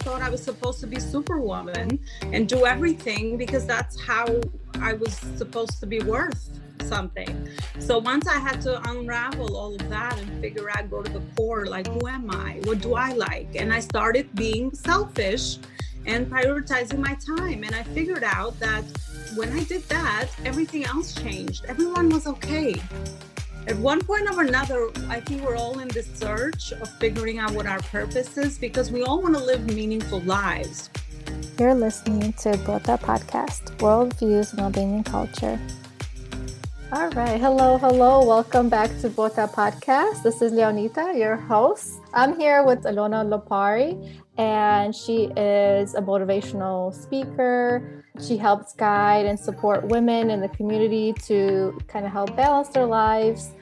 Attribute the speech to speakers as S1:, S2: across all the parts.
S1: thought I was supposed to be superwoman and do everything because that's how I was supposed to be worth something. So once I had to unravel all of that and figure out, go to the core, like, who am I? What do I like? And I started being selfish and prioritizing my time. And I figured out that when I did that, everything else changed. Everyone was okay. At one point or another, I think we're all in this search of figuring out what our purpose is because we all want to live meaningful lives.
S2: You're listening to Bota Podcast, World Views in Albanian Culture. All right. Hello, hello. Welcome back to Bota Podcast. This is Leonita, your host. I'm here with Alona Lopari, and she is a motivational speaker. She helps guide and support women in the community to kind of help balance their lives,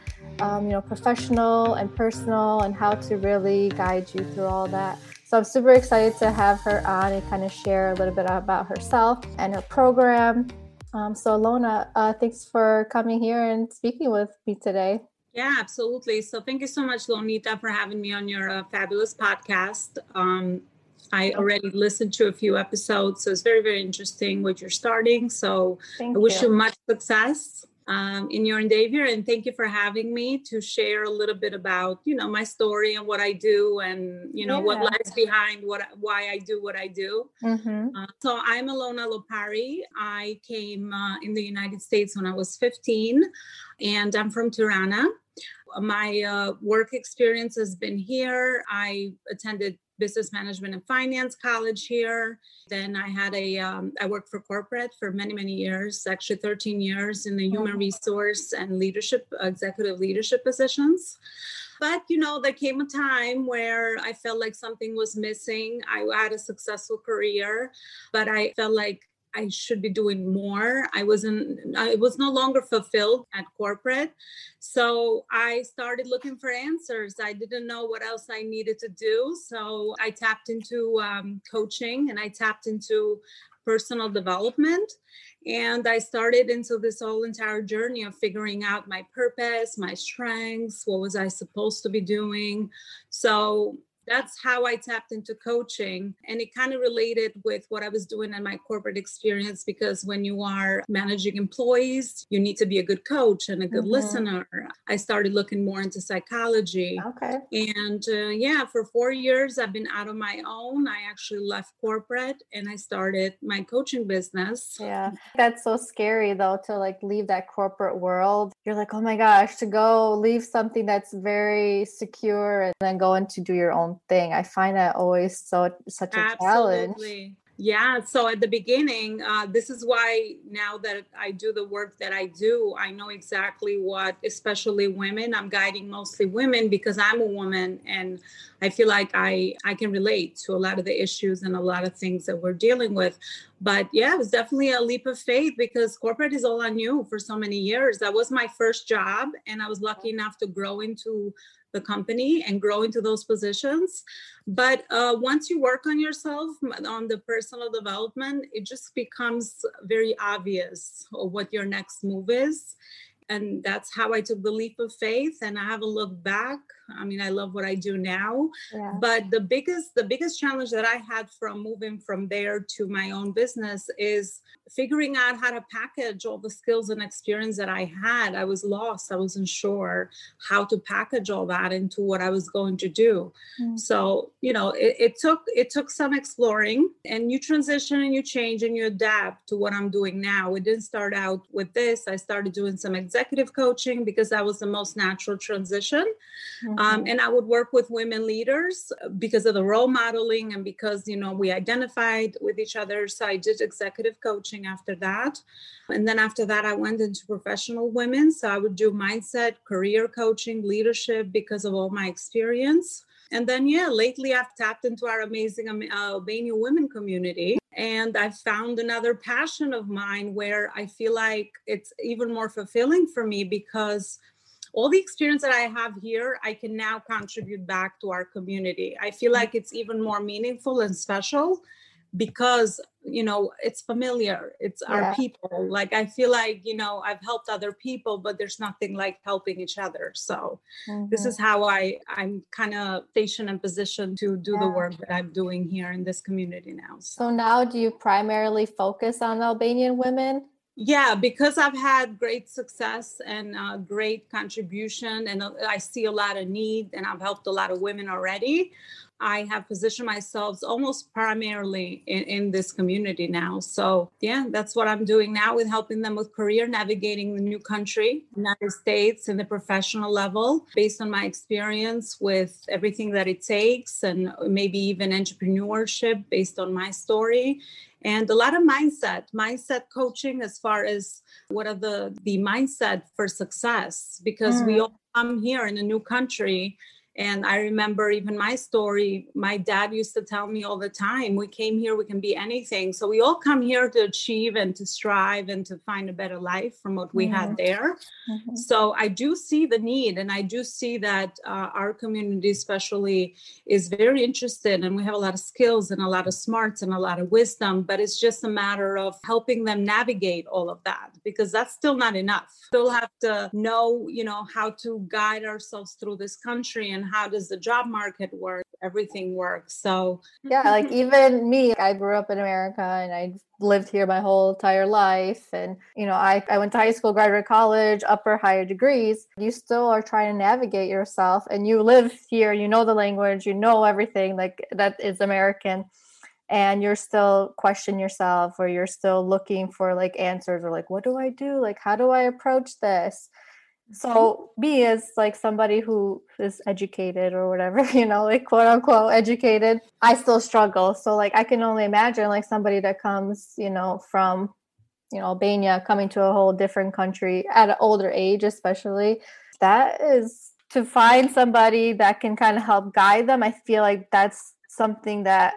S2: um, you know, professional and personal, and how to really guide you through all that. So I'm super excited to have her on and kind of share a little bit about herself and her program. Um, so Lona, uh, thanks for coming here and speaking with me today.
S1: Yeah, absolutely. So thank you so much, Lonita, for having me on your uh, fabulous podcast. Um, I already listened to a few episodes, so it's very, very interesting what you're starting. So thank I wish you, you much success um, in your endeavor, and thank you for having me to share a little bit about you know my story and what I do, and you know yeah. what lies behind what why I do what I do. Mm-hmm. Uh, so I'm Alona Lopari. I came uh, in the United States when I was 15, and I'm from Tirana. My uh, work experience has been here. I attended business management and finance college here. Then I had a um, I worked for corporate for many many years, actually 13 years in the human oh. resource and leadership executive leadership positions. But you know, there came a time where I felt like something was missing. I had a successful career, but I felt like I should be doing more. I wasn't, I was no longer fulfilled at corporate. So I started looking for answers. I didn't know what else I needed to do. So I tapped into um, coaching and I tapped into personal development. And I started into this whole entire journey of figuring out my purpose, my strengths, what was I supposed to be doing. So that's how I tapped into coaching. And it kind of related with what I was doing in my corporate experience because when you are managing employees, you need to be a good coach and a good mm-hmm. listener. I started looking more into psychology.
S2: Okay.
S1: And uh, yeah, for four years, I've been out on my own. I actually left corporate and I started my coaching business.
S2: Yeah. That's so scary though to like leave that corporate world. You're like, oh my gosh, to go leave something that's very secure and then go into do your own thing. I find that always so such a Absolutely. challenge.
S1: Yeah. So at the beginning, uh, this is why now that I do the work that I do, I know exactly what, especially women. I'm guiding mostly women because I'm a woman, and I feel like I I can relate to a lot of the issues and a lot of things that we're dealing with. But yeah, it was definitely a leap of faith because corporate is all I knew for so many years. That was my first job, and I was lucky enough to grow into the company and grow into those positions. But uh, once you work on yourself, on the personal development, it just becomes very obvious what your next move is. And that's how I took the leap of faith. And I haven't looked back. I mean, I love what I do now. Yeah. But the biggest, the biggest challenge that I had from moving from there to my own business is figuring out how to package all the skills and experience that I had. I was lost. I wasn't sure how to package all that into what I was going to do. Mm. So, you know, it, it took it took some exploring and you transition and you change and you adapt to what I'm doing now. It didn't start out with this. I started doing some executive coaching because that was the most natural transition. Um, mm-hmm. Um, and I would work with women leaders because of the role modeling and because, you know, we identified with each other. So I did executive coaching after that. And then after that, I went into professional women. So I would do mindset, career coaching, leadership because of all my experience. And then, yeah, lately I've tapped into our amazing uh, Albanian women community. And I found another passion of mine where I feel like it's even more fulfilling for me because all the experience that I have here, I can now contribute back to our community. I feel like it's even more meaningful and special because you know it's familiar it's yeah. our people like i feel like you know i've helped other people but there's nothing like helping each other so mm-hmm. this is how i i'm kind of stationed and positioned to do yeah. the work that i'm doing here in this community now
S2: so. so now do you primarily focus on albanian women
S1: yeah because i've had great success and uh, great contribution and uh, i see a lot of need and i've helped a lot of women already I have positioned myself almost primarily in, in, this community now. So, yeah, that's what I'm doing now with helping them with career navigating the new country, United States, in the professional level, based on my experience with everything that it takes, and maybe even entrepreneurship based on my story. And a lot of mindset, mindset coaching as far as what are the the mindset for success, because mm. we all come here in a new country and I remember even my story, my dad used to tell me all the time, we came here, we can be anything. So we all come here to achieve and to strive and to find a better life from what we mm-hmm. had there. Mm-hmm. So I do see the need and I do see that uh, our community, especially, is very interested and we have a lot of skills and a lot of smarts and a lot of wisdom, but it's just a matter of helping them navigate all of that because that's still not enough. Still have to know, you know, how to guide ourselves through this country and how does the job market work everything works so.
S2: Yeah like even me i grew up in america and i lived here my whole entire life and you know I, I went to high school graduate college upper higher degrees. You still are trying to navigate yourself and you live here you know the language you know everything like that is american and you're still question yourself or you're still looking for like answers or like what do i do? Like how do i approach this so me as like somebody who is educated or whatever you know like quote unquote educated i still struggle. So like i can only imagine like somebody that comes you know from you know albania coming to a whole different country at an older age especially that is to find somebody that can kind of help guide them i feel like that's something that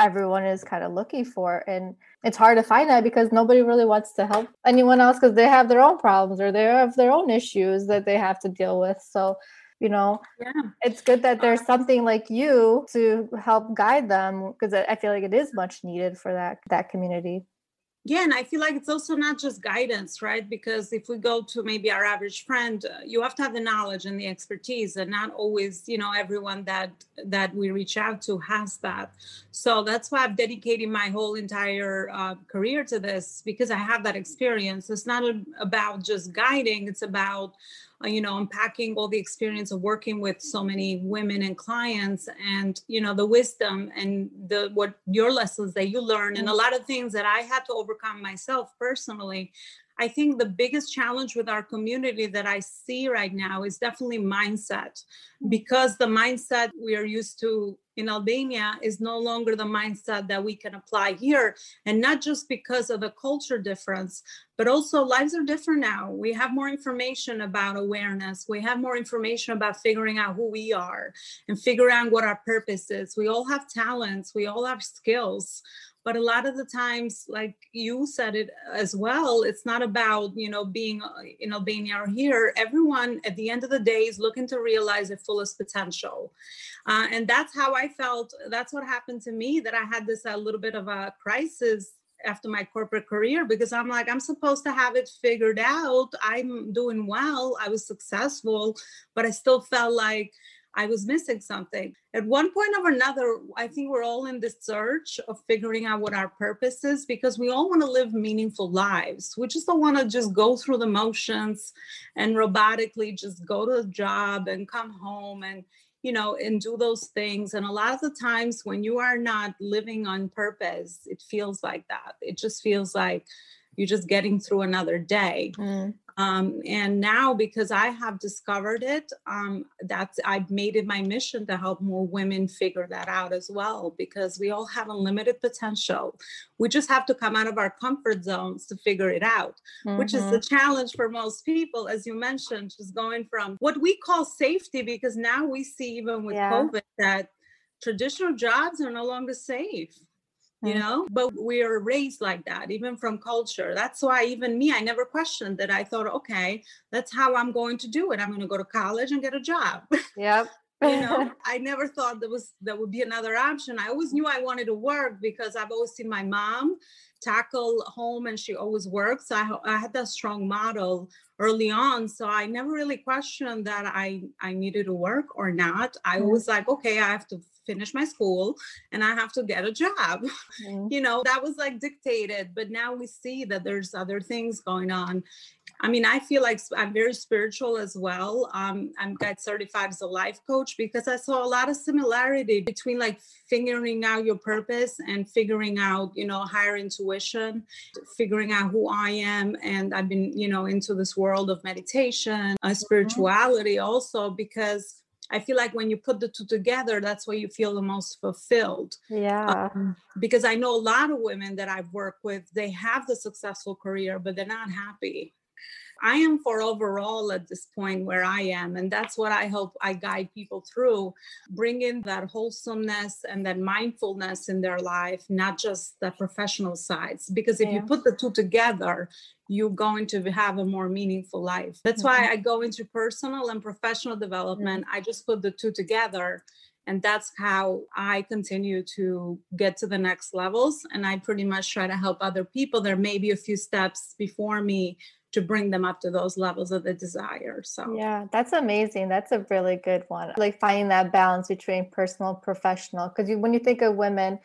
S2: everyone is kind of looking for. And it's hard to find that because nobody really wants to help anyone else because they have their own problems or they have their own issues that they have to deal with. So you know yeah. it's good that there's uh-huh. something like you to help guide them because i feel like it is much needed for that that community
S1: yeah and i feel like it's also not just guidance right? Because if we go to maybe our average friend uh, you have to have the knowledge and the expertise and not always you know everyone that that we reach out to has that. So that's why i've dedicated my whole entire uh, career to this because i have that experience. It's not a, about just guiding it's about uh, you know unpacking all the experience of working with so many women and clients and you know the wisdom and the what your lessons that you learn and a lot of things that i had to overcome myself personally I think the biggest challenge with our community that I see right now is definitely mindset mm-hmm. because the mindset we are used to in Albania is no longer the mindset that we can apply here. And not just because of the culture difference, but also lives are different now. We have more information about awareness, we have more information about figuring out who we are and figuring out what our purpose is. We all have talents, we all have skills but a lot of the times like you said it as well it's not about you know being uh, in albania or here everyone at the end of the day is looking to realize their fullest potential uh, and that's how i felt that's what happened to me that i had this a little bit of a crisis after my corporate career because I'm like, I'm supposed to have it figured out. I'm doing well. I was successful, but I still felt like I was missing something. At one point or another, I think we're all in the search of figuring out what our purpose is because we all want to live meaningful lives. We just don't want to just go through the motions and robotically just go to a job and come home and you know and do those things and a lot of the times when you are not living on purpose it feels like that it just feels like you're just getting through another day mm. Um, and now, because I have discovered it, um, that's I've made it my mission to help more women figure that out as well. Because we all have unlimited potential. We just have to come out of our comfort zones to figure it out, mm-hmm. which is the mm-hmm. challenge for most people, as you mentioned, just going from what we call safety. Because now we see even with yeah. COVID that traditional jobs are no longer safe you know? But we are raised like that even from culture. That's why even me i never questioned that. I thought okay that's how i'm going to do it. I'm going to go to college and get a job.
S2: Yep.
S1: You know? I never thought there was there would be another option. I always knew i wanted to work because i've always seen my mom tackle home and she always works so I, I had that strong model early on so i never really questioned that i i needed to work or not i mm-hmm. was like okay i have to finish my school and i have to get a job mm-hmm. you know that was like dictated but now we see that there's other things going on I mean, I feel like I'm very spiritual as well. Um, I'm got certified as a life coach because I saw a lot of similarity between like figuring out your purpose and figuring out, you know, higher intuition, figuring out who I am. And I've been, you know, into this world of meditation, uh, spirituality also because I feel like when you put the two together, that's where you feel the most fulfilled.
S2: Yeah. Um,
S1: because I know a lot of women that I've worked with, they have the successful career, but they're not happy. I am for overall at this point where I am. And that's what I hope I guide people through, bring in that wholesomeness and that mindfulness in their life, not just the professional sides. Because if yeah. you put the two together, you're going to have a more meaningful life. That's mm-hmm. why I go into personal and professional development. Mm-hmm. I just put the two together and that's how i continue to get to the next levels and i pretty much try to help other people there may be a few steps before me to bring them up to those levels of the desire. So,
S2: yeah, that's amazing. That's a really good one. Like finding that balance between personal professional. Because when you think of women,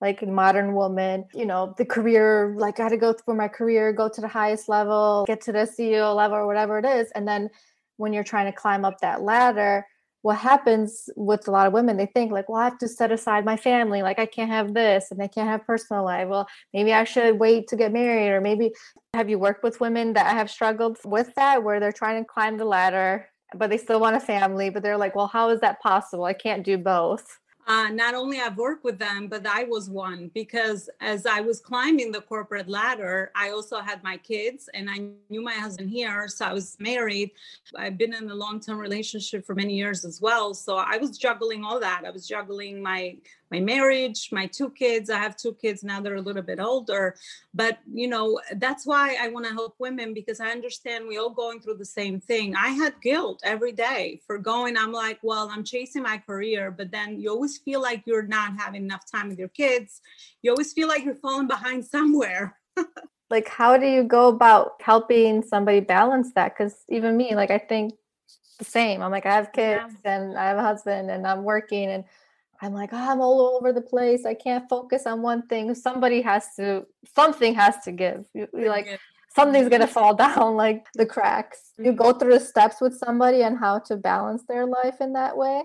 S2: like modern woman, you know, the career, like I had to go through my career, go to the highest level, get to the CEO level or whatever it is. And then when you're trying to climb up that ladder, what happens with a lot of women they think like well i have to set aside my family like i can't have this and they can't have personal life well maybe i should wait to get married or maybe have you worked with women that have struggled with that where they're trying to climb the ladder but they still want a family but they're like well how is that possible i can't do both
S1: uh, not only I've worked with them, but I was one because as I was climbing the corporate ladder, I also had my kids and I knew my husband here. So I was married. I've been in a long term relationship for many years as well. So I was juggling all that. I was juggling my my marriage, my two kids. I have two kids now, they're a little bit older. But, you know, that's why I want to help women because I understand we all going through the same thing. I had guilt every day for going, I'm like, well, I'm chasing my career, but then you always feel like you're not having enough time with your kids. You always feel like you're falling behind somewhere.
S2: like, how do you go about helping somebody balance that? Because even me, like, I think the same. I'm like, I have kids yeah. and I have a husband and I'm working and I'm like, oh, I'm all over the place. I can't focus on one thing. Somebody has to, something has to give. You, like, something's gonna fall down, like the cracks. You go mm-hmm. through the steps with somebody and how to balance their life in that way.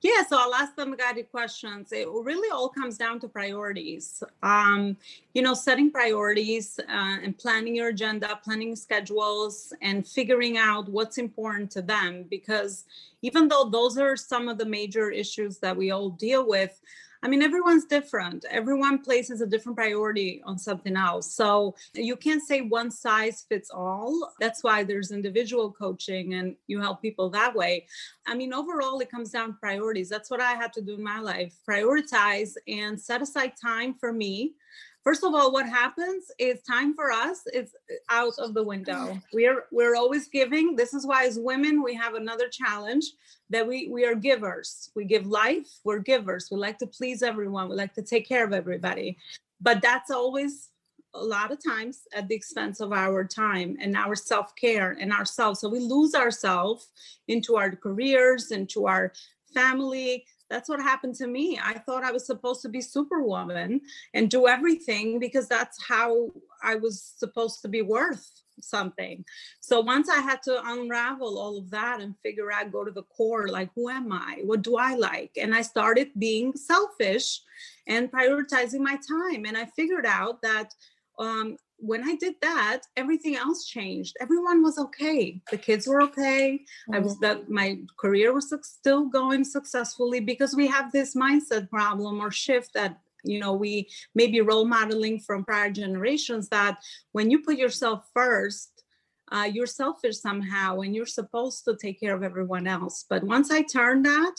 S1: Yeah, so I'll ask them guided questions. It really all comes down to priorities. Um, you know, setting priorities uh, and planning your agenda, planning schedules, and figuring out what's important to them. Because even though those are some of the major issues that we all deal with, I mean, everyone's different. Everyone places a different priority on something else. So you can't say one size fits all. That's why there's individual coaching and you help people that way. I mean, overall, it comes down to priorities. That's what I had to do in my life prioritize and set aside time for me first of all what happens is time for us is out of the window we're we're always giving this is why as women we have another challenge that we we are givers. We give life we're givers. We like to please everyone. We like to take care of everybody. But that's always a lot of times at the expense of our time and our self-care and ourselves. So we lose ourselves into our careers into our family that's what happened to me. I thought I was supposed to be superwoman and do everything because that's how I was supposed to be worth something. So once I had to unravel all of that and figure out, go to the core, like, who am I? What do I like? And I started being selfish and prioritizing my time. And I figured out that um, when I did that, everything else changed. Everyone was okay. The kids were okay. Mm-hmm. I was mm-hmm. that my career was still going successfully because we have this mindset problem or shift that you know we may be role modeling from prior generations that when you put yourself first uh, you're selfish somehow and you're supposed to take care of everyone else but once i turned that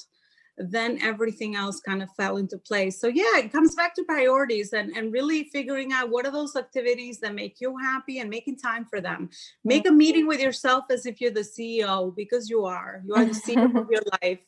S1: then everything else kind of fell into place. So yeah, it comes back to priorities and, and really figuring out what are those activities that make you happy and making time for them. Make a meeting with yourself as if you're the CEO because you are. You are the CEO of your life.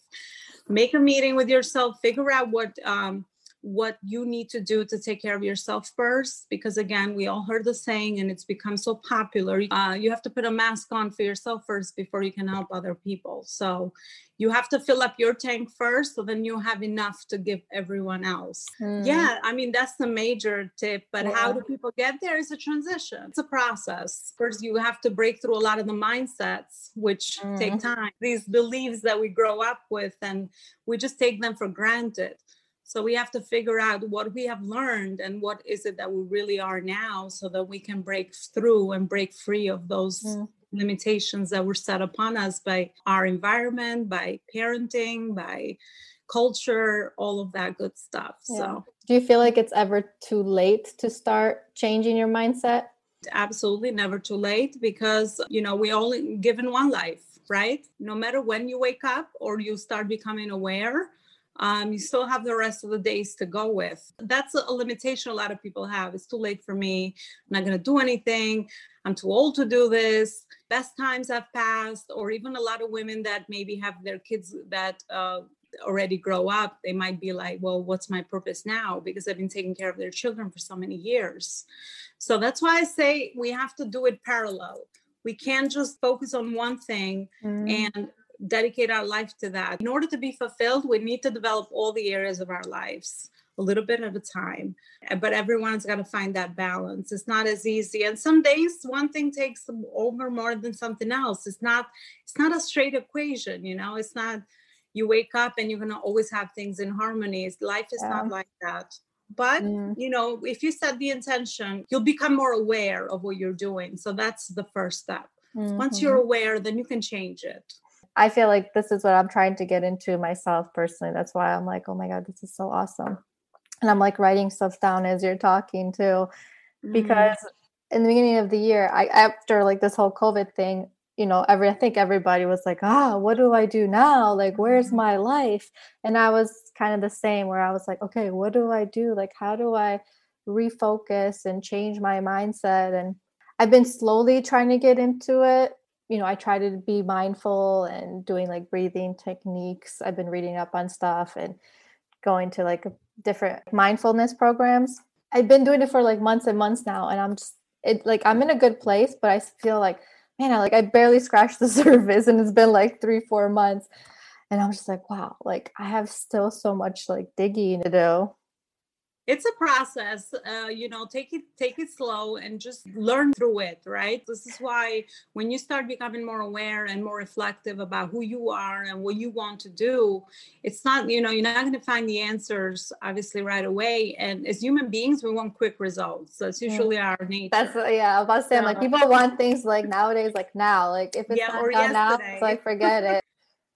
S1: Make a meeting with yourself, figure out what um, what you need to do to take care of yourself first because again we all heard the saying and it's become so popular. Uh, you have to put a mask on for yourself first before you can help other people. So you have to fill up your tank first so then you have enough to give everyone else. Mm. yeah i mean that's the major tip but yeah. how do people get there is a transition. It's a process. First you have to break through a lot of the mindsets which mm. take time. These beliefs that we grow up with and we just take them for granted so we have to figure out what we have learned and what is it that we really are now so that we can break through and break free of those limitations that were set upon us by our environment, by parenting, by culture, all of that good stuff. Yeah. So
S2: do you feel like it's ever too late to start changing your mindset?
S1: Absolutely never too late because you know we only given one life, right? No matter when you wake up or you start becoming aware, um, you still have the rest of the days to go with. That's a limitation a lot of people have. It's too late for me. I'm not going to do anything. I'm too old to do this. Best times have passed, or even a lot of women that maybe have their kids that uh, already grow up, they might be like, well, what's my purpose now? Because I've been taking care of their children for so many years. So that's why I say we have to do it parallel. We can't just focus on one thing mm. and dedicate our life to that. In order to be fulfilled, we need to develop all the areas of our lives a little bit at a time. But everyone's got to find that balance. It's not as easy. And some days one thing takes over more than something else. It's not it's not a straight equation, you know. It's not you wake up and you're gonna always have things in harmony. Life is yeah. not like that. But mm. you know, if you set the intention, you'll become more aware of what you're doing. So that's the first step. Mm-hmm. Once you're aware, then you can change it.
S2: I feel like this is what I'm trying to get into myself personally. That's why I'm like, oh my God, this is so awesome. And I'm like writing stuff down as you're talking too. Mm-hmm. Because in the beginning of the year, I after like this whole COVID thing, you know, every I think everybody was like, ah, what do I do now? Like, where's mm-hmm. my life? And I was kind of the same where I was like, okay, what do I do? Like, how do I refocus and change my mindset? And I've been slowly trying to get into it you know, I try to be mindful and doing like breathing techniques. I've been reading up on stuff and going to like different mindfulness programs. I've been doing it for like months and months now, and I'm just it like I'm in a good place, but I feel like man, I like I barely scratched the surface, and it's been like three, four months, and I'm just like, wow, like I have still so much like digging to do
S1: it's a process uh, you know take it take it slow and just learn through it right? This is why when you start becoming more aware and more reflective about who you are and what you want to do it's not you know you're not going to find the answers obviously right away. And as human beings we want quick results. That's usually yeah. our nature.
S2: that's yeah i was about to say like people want things like nowadays like now. Like if it's yeah, not done now it's like forget it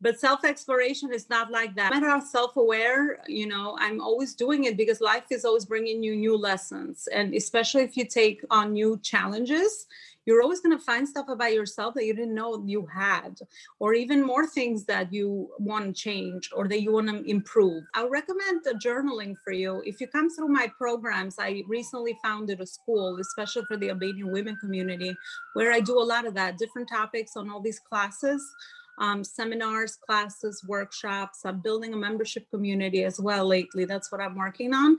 S1: but self exploration is not like that. I'm not self aware, you know, I'm always doing it because life is always bringing you new lessons. And especially if you take on new challenges, you're always going to find stuff about yourself that you didn't know you had, or even more things that you want to change or that you want to improve. I recommend journaling for you. If you come through my programs, I recently founded a school, especially for the Albanian women community, where I do a lot of that, different topics on all these classes um, seminars, classes, workshops. I'm building a membership community as well lately. That's what I'm working on.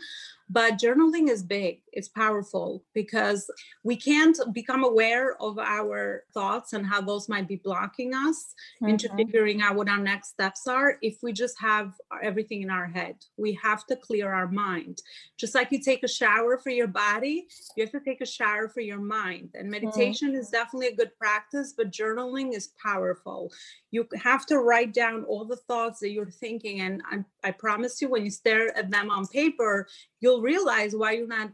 S1: But journaling is big, it's powerful because we can't become aware of our thoughts and how those might be blocking us mm-hmm. into figuring out what our next steps are if we just have everything in our head. We have to clear our mind. Just like you take a shower for your body, you have to take a shower for your mind. And mm-hmm. meditation mm-hmm. is definitely a good practice, but journaling is powerful. You have to write down all the thoughts that you're thinking. And I, I promise you, when you stare at them on paper, you'll realize why you're not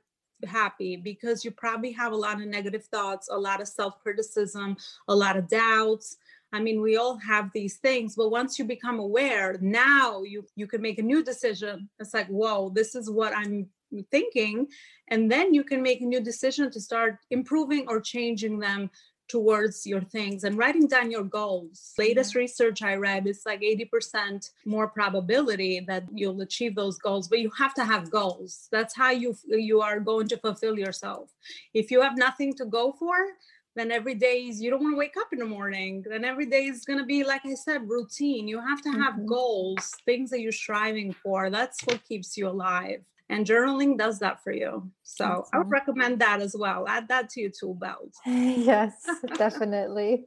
S1: happy because you probably have a lot of negative thoughts, a lot of self criticism, a lot of doubts. I mean, we all have these things, but once you become aware, now you you can make a new decision. It's like, whoa, this is what I'm thinking, and then you can make a new decision to start improving or changing them towards your things and writing down your goals. Latest research I read is like 80% more probability that you'll achieve those goals, but you have to have goals. That's how you you are going to fulfill yourself. If you have nothing to go for, then every day is you don't want to wake up in the morning then every day is going to be like i said routine you have to have mm-hmm. goals things that you're striving for that's what keeps you alive and journaling does that for you. So awesome. i would recommend that as well. Add that to your tool belt.
S2: Yes definitely.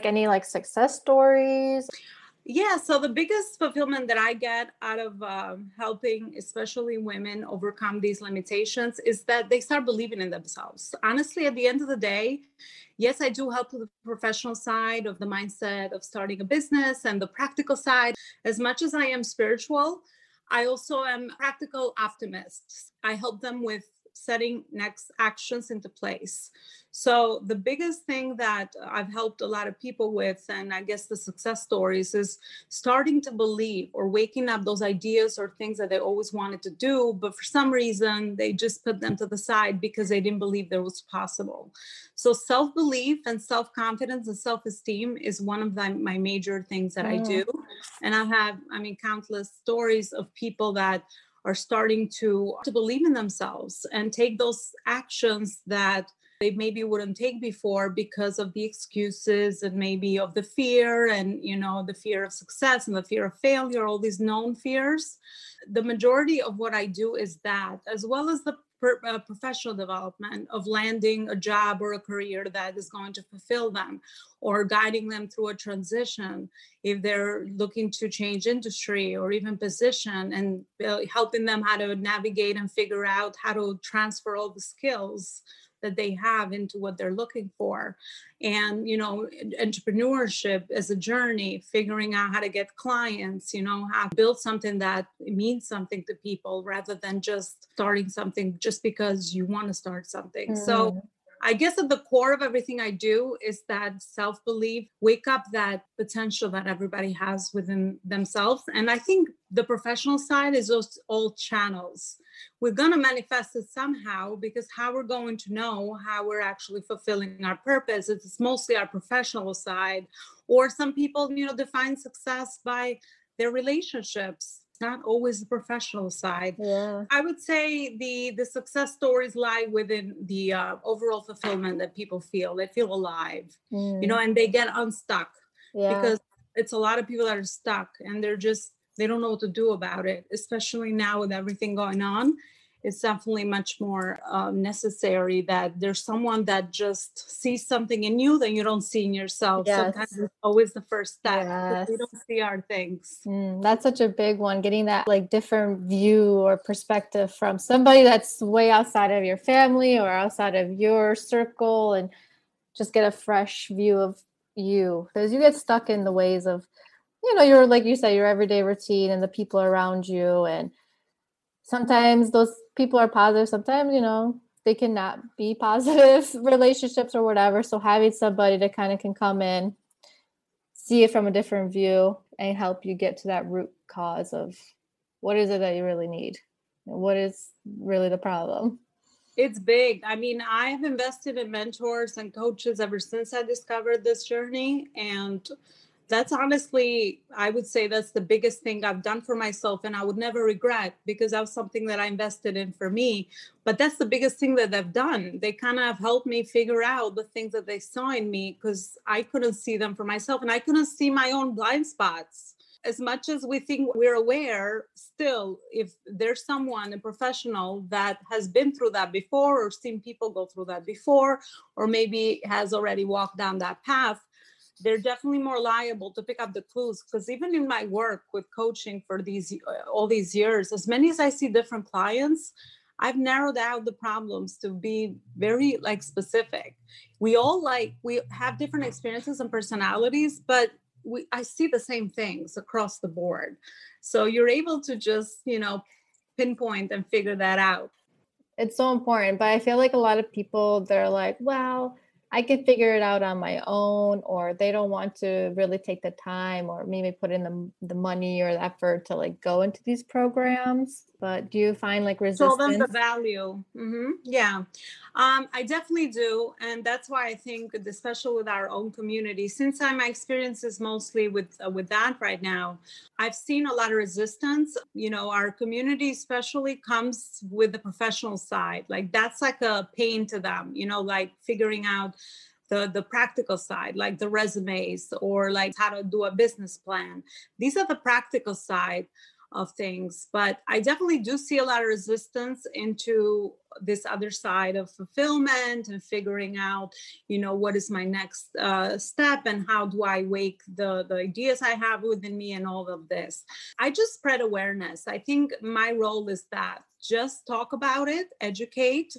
S2: Any like success stories?
S1: Yeah so the biggest fulfillment that i get out of uh, helping especially women overcome these limitations is that they start believing in themselves. Honestly at the end of the day yes i do help with the professional side of the mindset of starting a business and the practical side. As much as i am spiritual I also am practical optimist. I help them with setting next actions into place. So, the biggest thing that I've helped a lot of people with, and I guess the success stories, is starting to believe or waking up those ideas or things that they always wanted to do, but for some reason they just put them to the side because they didn't believe there was possible. So, self belief and self confidence and self esteem is one of the, my major things that mm. I do. And I have, I mean, countless stories of people that are starting to to believe in themselves and take those actions that they maybe wouldn't take before because of the excuses and maybe of the fear and you know the fear of success and the fear of failure all these known fears. The majority of what i do is that as well as the per, uh, professional development of landing a job or a career that is going to fulfill them or guiding them through a transition if they're looking to change industry or even position and uh, helping them how to navigate and figure out how to transfer all the skills that they have into what they're looking for and you know entrepreneurship as a journey figuring out how to get clients you know how to build something that means something to people rather than just starting something just because you want to start something mm. so I guess at the core of everything I do is that self belief, wake up that potential that everybody has within themselves. And I think the professional side is those all channels. We're going to manifest it somehow because how we're going to know how we're actually fulfilling our purpose it's mostly our professional side. Or some people, you know, define success by their relationships not always the professional side.
S2: Yeah.
S1: I would say the the success stories lie within the uh, overall fulfillment that people feel. They feel alive, mm. you know, and they get unstuck yeah. because it's a lot of people that are stuck and they're just they don't know what to do about it, especially now with everything going on it's definitely much more uh, necessary that there's someone that just sees something in you that you don't see in yourself. Yes. Sometimes it's always the first step. Yes. We don't see our things.
S2: Mm, that's such a big one. Getting that like different view or perspective from somebody that's way outside of your family or outside of your circle and just get a fresh view of you because you get stuck in the ways of you know your like you said your everyday routine and the people around you and sometimes those people are positive sometimes you know they cannot be positive relationships or whatever. So having somebody that kind of can come in see it from a different view and help you get to that root cause of what is it that you really need? What is really the problem?
S1: It's big. I mean i have invested in mentors and coaches ever since i discovered this journey and that's honestly i would say that's the biggest thing i've done for myself and i would never regret because that was something that i invested in for me. But that's the biggest thing that they've done. They kind of helped me figure out the things that they saw in me because i couldn't see them for myself and i couldn't see my own blind spots. As much as we think we're aware still if there's someone a professional that has been through that before or seen people go through that before or maybe has already walked down that path they're definitely more liable to pick up the clues because even in my work with coaching for these all these years as many as i see different clients i've narrowed out the problems to be very like specific. We all like we have different experiences and personalities but we i see the same things across the board. So you're able to just you know pinpoint and figure that out.
S2: It's so important but i feel like a lot of people they're like well I can figure it out on my own, or they don't want to really take the time or maybe put in the, the money or the effort to like go into these programs. But do you find like resistance?
S1: Show them the value. Mm-hmm. Yeah, um, I definitely do, and that's why I think, the especially with our own community, since I, my experience is mostly with uh, with that right now, I've seen a lot of resistance. You know, our community especially comes with the professional side, like that's like a pain to them. You know, like figuring out the the practical side like the resumes or like how to do a business plan these are the practical side of things but i definitely do see a lot of resistance into this other side of fulfillment and figuring out you know what is my next uh, step and how do i wake the the ideas i have within me and all of this. I just spread awareness. I think my role is that just talk about it educate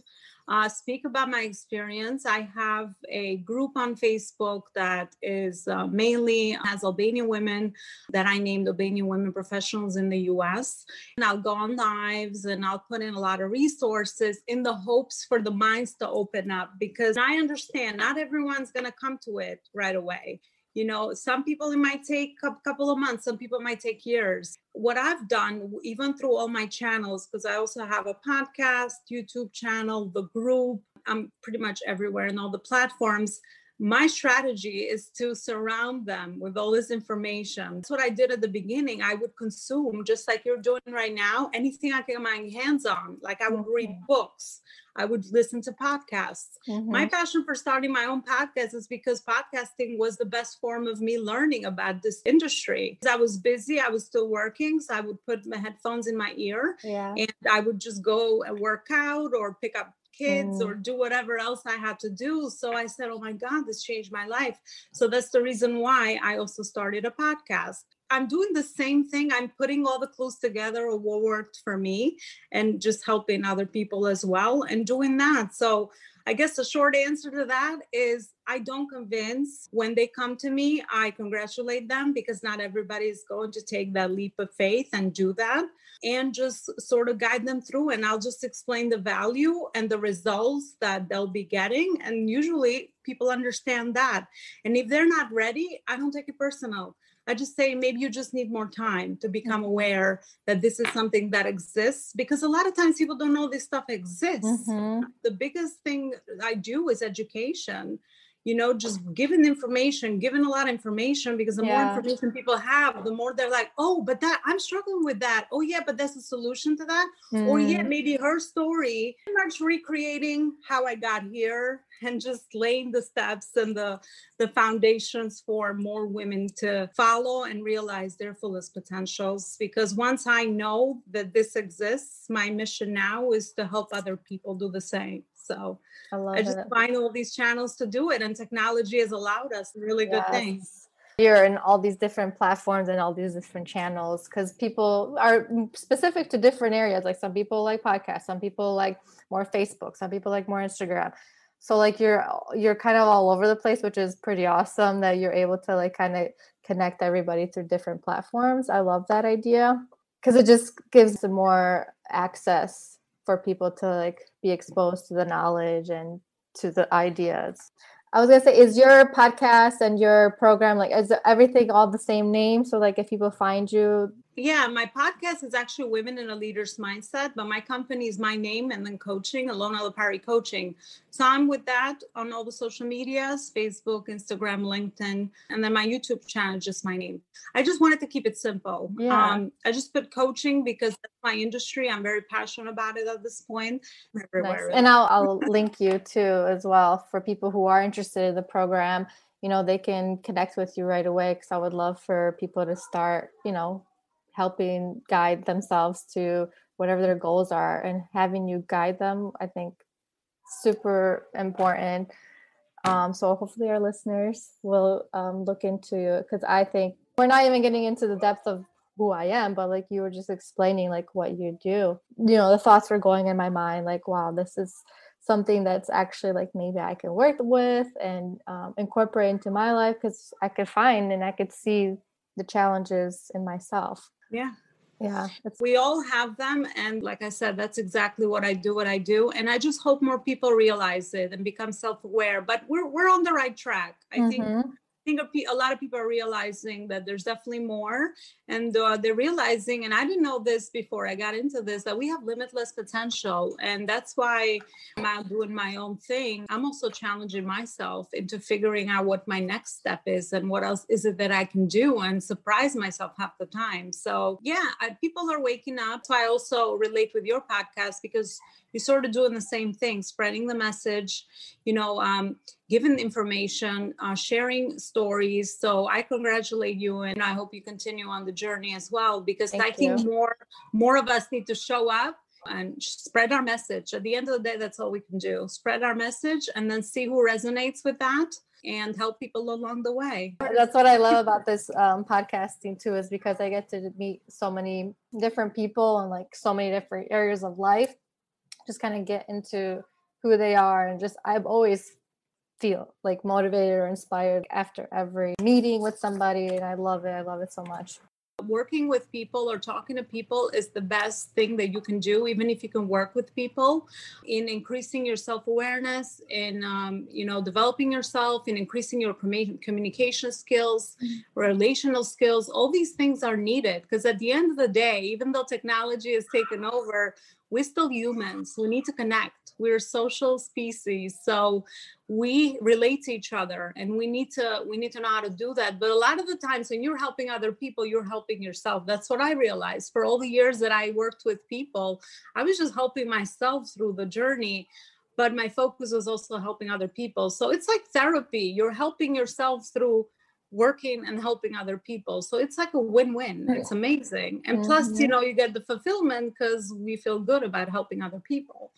S1: uh, speak about my experience. I have a group on Facebook that is uh, mainly has Albanian women that I named Albanian Women Professionals in the US. And I'll go on lives and I'll put in a lot of resources in the hopes for the minds to open up because I understand not everyone's going to come to it right away you know some people it might take a couple of months some people might take years what i've done even through all my channels because i also have a podcast youtube channel the group i'm pretty much everywhere in all the platforms my strategy is to surround them with all this information. That's what I did at the beginning. I would consume, just like you're doing right now, anything I could get my hands on. Like I would read books, I would listen to podcasts. Mm-hmm. My passion for starting my own podcast is because podcasting was the best form of me learning about this industry. I was busy, I was still working, so I would put my headphones in my ear yeah. and I would just go and work out or pick up kids mm. or do whatever else I had to do. So I said, Oh my God, this changed my life. So that's the reason why I also started a podcast. I'm doing the same thing. I'm putting all the clues together of what worked for me and just helping other people as well and doing that. So I guess the short answer to that is I don't convince. When they come to me, I congratulate them because not everybody is going to take that leap of faith and do that and just sort of guide them through. And I'll just explain the value and the results that they'll be getting. And usually people understand that. And if they're not ready, I don't take it personal. I just say maybe you just need more time to become aware that this is something that exists because a lot of times people don't know this stuff exists. Mm-hmm. The biggest thing I do is education you know, just giving information, giving a lot of information because the yeah. more information people have, the more they're like, oh, but that I'm struggling with that. Oh, yeah, but that's a solution to that. Mm. Or yeah, mm. maybe her story, pretty much recreating how I got here and just laying the steps and the the foundations for more women to follow and realize their fullest potentials because once i know that this exists my mission now is to help other people do the same so I, I just it. find all these channels to do it, and technology has allowed us really yes. good things.
S2: You're in all these different platforms and all these different channels because people are mm, specific to different areas. Like some people like podcasts, some people like more Facebook, some people like more Instagram. So like you're you're kind of all over the place, which is pretty awesome that you're able to like kind of connect everybody through different platforms. I love that idea because it just gives more access for people to like be exposed to the knowledge and to the ideas. I was gonna say, is your podcast and your program like is everything all the same name? So like if people find you,
S1: yeah, my podcast is actually Women in a Leader's Mindset, but my company is my name and then coaching, Alona Lopari Coaching. So I'm with that on all the social medias Facebook, Instagram, LinkedIn, and then my YouTube channel, is just my name. I just wanted to keep it simple. Yeah. Um, I just put coaching because that's my industry. I'm very passionate about it at this point.
S2: Nice. And I'll, I'll link you too as well for people who are interested in the program you know they can connect with you right away because i would love for people to start you know helping guide themselves to whatever their goals are and having you guide them i think super important. Um, so hopefully our listeners will um, look into because i think we're not even getting into the depth of who i am but like you were just explaining like what you do. You know the thoughts were going in my mind like wow this is something that's actually like maybe i can work with and um, incorporate into my life because i could find and i could see the challenges in myself
S1: yeah
S2: Yeah.
S1: We all have them. And like I said, that's exactly what I do, what I do. And I just hope more people realize it and become self aware. But we're, we're on the right track. I mm-hmm. think think a lot of people are realizing that there's definitely more and uh, they're realizing and i didn't know this before i got into this that we have limitless potential and that's why i'm doing my own thing. I'm also challenging myself into figuring out what my next step is and what else is it that i can do and surprise myself half the time. So yeah I, people are waking up. So i also relate with your podcast because you're sort of doing the same thing spreading the message you know um, giving information uh, sharing stories. So i congratulate you and i hope you continue on the journey as well because Thank i think more more of us need to show up and spread our message. At the end of the day that's all we can do spread our message and then see who resonates with that and help people along the way.
S2: That's what i love about this um, podcasting too is because i get to meet so many different people and like so many different areas of life just kind of get into who they are and just I've always feel like motivated or inspired after every meeting with somebody and I love it. I love it so much.
S1: Working with people or talking to people is the best thing that you can do, even if you can work with people in increasing your self-awareness, in um, you know developing yourself, in increasing your communication skills, mm-hmm. relational skills. All these things are needed because at the end of the day, even though technology has taken over, we're still humans. We need to connect. We're social species. So we relate to each other and we need to we need to know how to do that. But a lot of the times when you're helping other people, you're helping yourself. That's what I realized. For all the years that I worked with people, I was just helping myself through the journey but my focus was also helping other people. So it's like therapy. You're helping yourself through working and helping other people. So it's like a win-win. It's amazing. And plus you mm-hmm. know you get the fulfillment because we feel good about helping other people.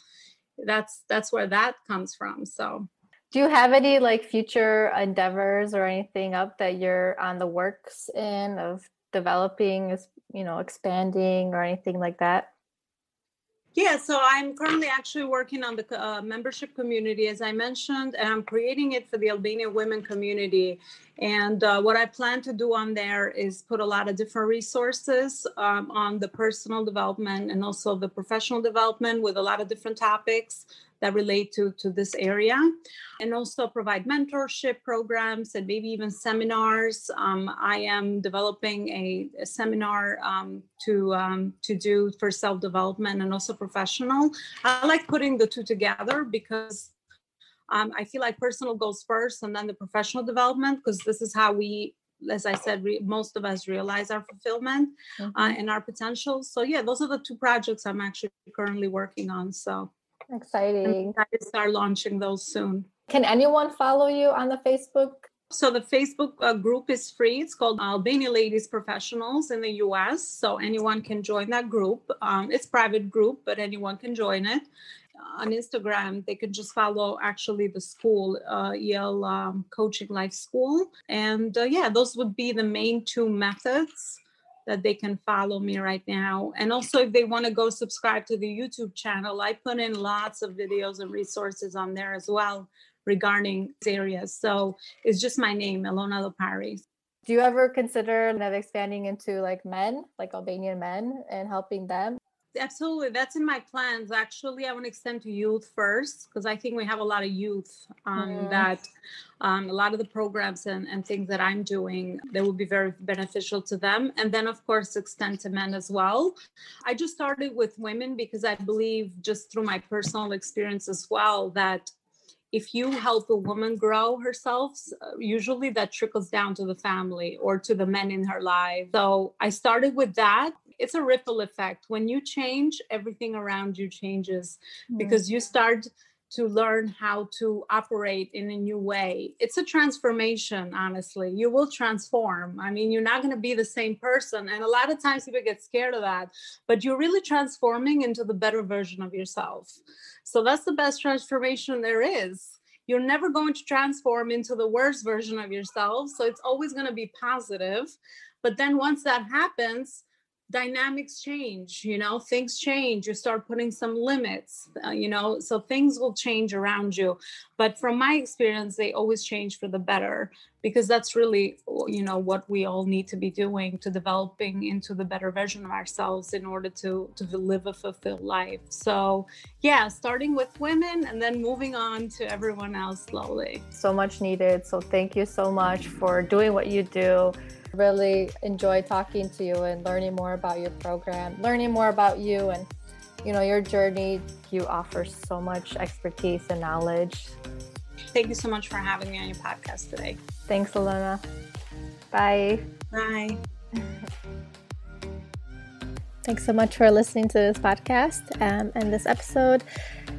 S1: That's that's where that comes from so.
S2: Do you have any like future endeavors or anything up that you're on the works in of developing you know expanding or anything like that
S1: yeah, so I'm currently actually working on the uh, membership community, as I mentioned, and I'm creating it for the Albanian women community. And uh, what I plan to do on there is put a lot of different resources um, on the personal development and also the professional development with a lot of different topics that relate to, to this area and also provide mentorship programs and maybe even seminars. Um, I am developing a, a seminar um, to, um, to do for self-development and also professional. I like putting the two together because um, I feel like personal goes first and then the professional development because this is how we as I said, re- most of us realize our fulfillment uh, mm-hmm. uh, and our potential. So yeah, those are the two projects I'm actually currently working on. So
S2: Exciting.
S1: I start launching those soon.
S2: Can anyone follow you on the Facebook?
S1: So the Facebook uh, group is free. It's called Albania Ladies Professionals in the U.S. So anyone can join that group. Um, it's private group, but anyone can join it. On Instagram, they can just follow actually the school, uh, Yale um, Coaching Life School, and uh, yeah, those would be the main two methods that they can follow me right now. And also, if they want to go subscribe to the YouTube channel, I put in lots of videos and resources on there as well regarding areas. So it's just my name, Alona Lopari.
S2: Do you ever consider expanding into like men, like Albanian men, and helping them?
S1: Absolutely that's in my plans actually i want to extend to youth first because i think we have a lot of youth um, mm. that um, a lot of the programs and, and things that i'm doing that will be very beneficial to them and then of course extend to men as well i just started with women because i believe just through my personal experience as well that if you help a woman grow herself, usually that trickles down to the family or to the men in her life. So I started with that it's a ripple effect. When you change, everything around you changes mm-hmm. because you start to learn how to operate in a new way. It's a transformation, honestly. You will transform. I mean, you're not going to be the same person. And a lot of times people get scared of that, but you're really transforming into the better version of yourself. So that's the best transformation there is. You're never going to transform into the worst version of yourself. So it's always going to be positive. But then once that happens, dynamics change you know things change you start putting some limits uh, you know so things will change around you. But from my experience they always change for the better because that's really you know what we all need to be doing to developing into the better version of ourselves in order to to live a fulfilled life. So yeah starting with women and then moving on to everyone else slowly.
S2: So much needed. So thank you so much for doing what you do really enjoy talking to you and learning more about your program learning more about you and you know your journey you offer so much expertise and knowledge
S1: thank you so much for having me on your podcast today
S2: Thanks, Alona. Bye.
S1: Bye.
S2: Thanks so much for listening to this podcast um, and this episode.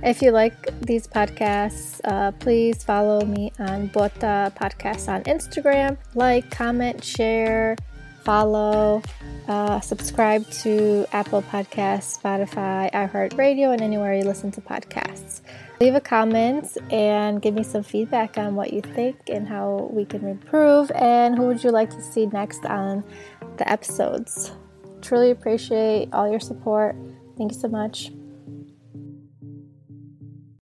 S2: If you like these podcasts, uh, please follow me on Bota Podcast on Instagram. Like, comment, share, follow, uh, subscribe to Apple Podcasts, Spotify, iHeartRadio, and anywhere you listen to podcasts. Leave a comment and give me some feedback on what you think and how we can improve and who would you like to see next on the episodes. Truly appreciate all your support. Thank you so much.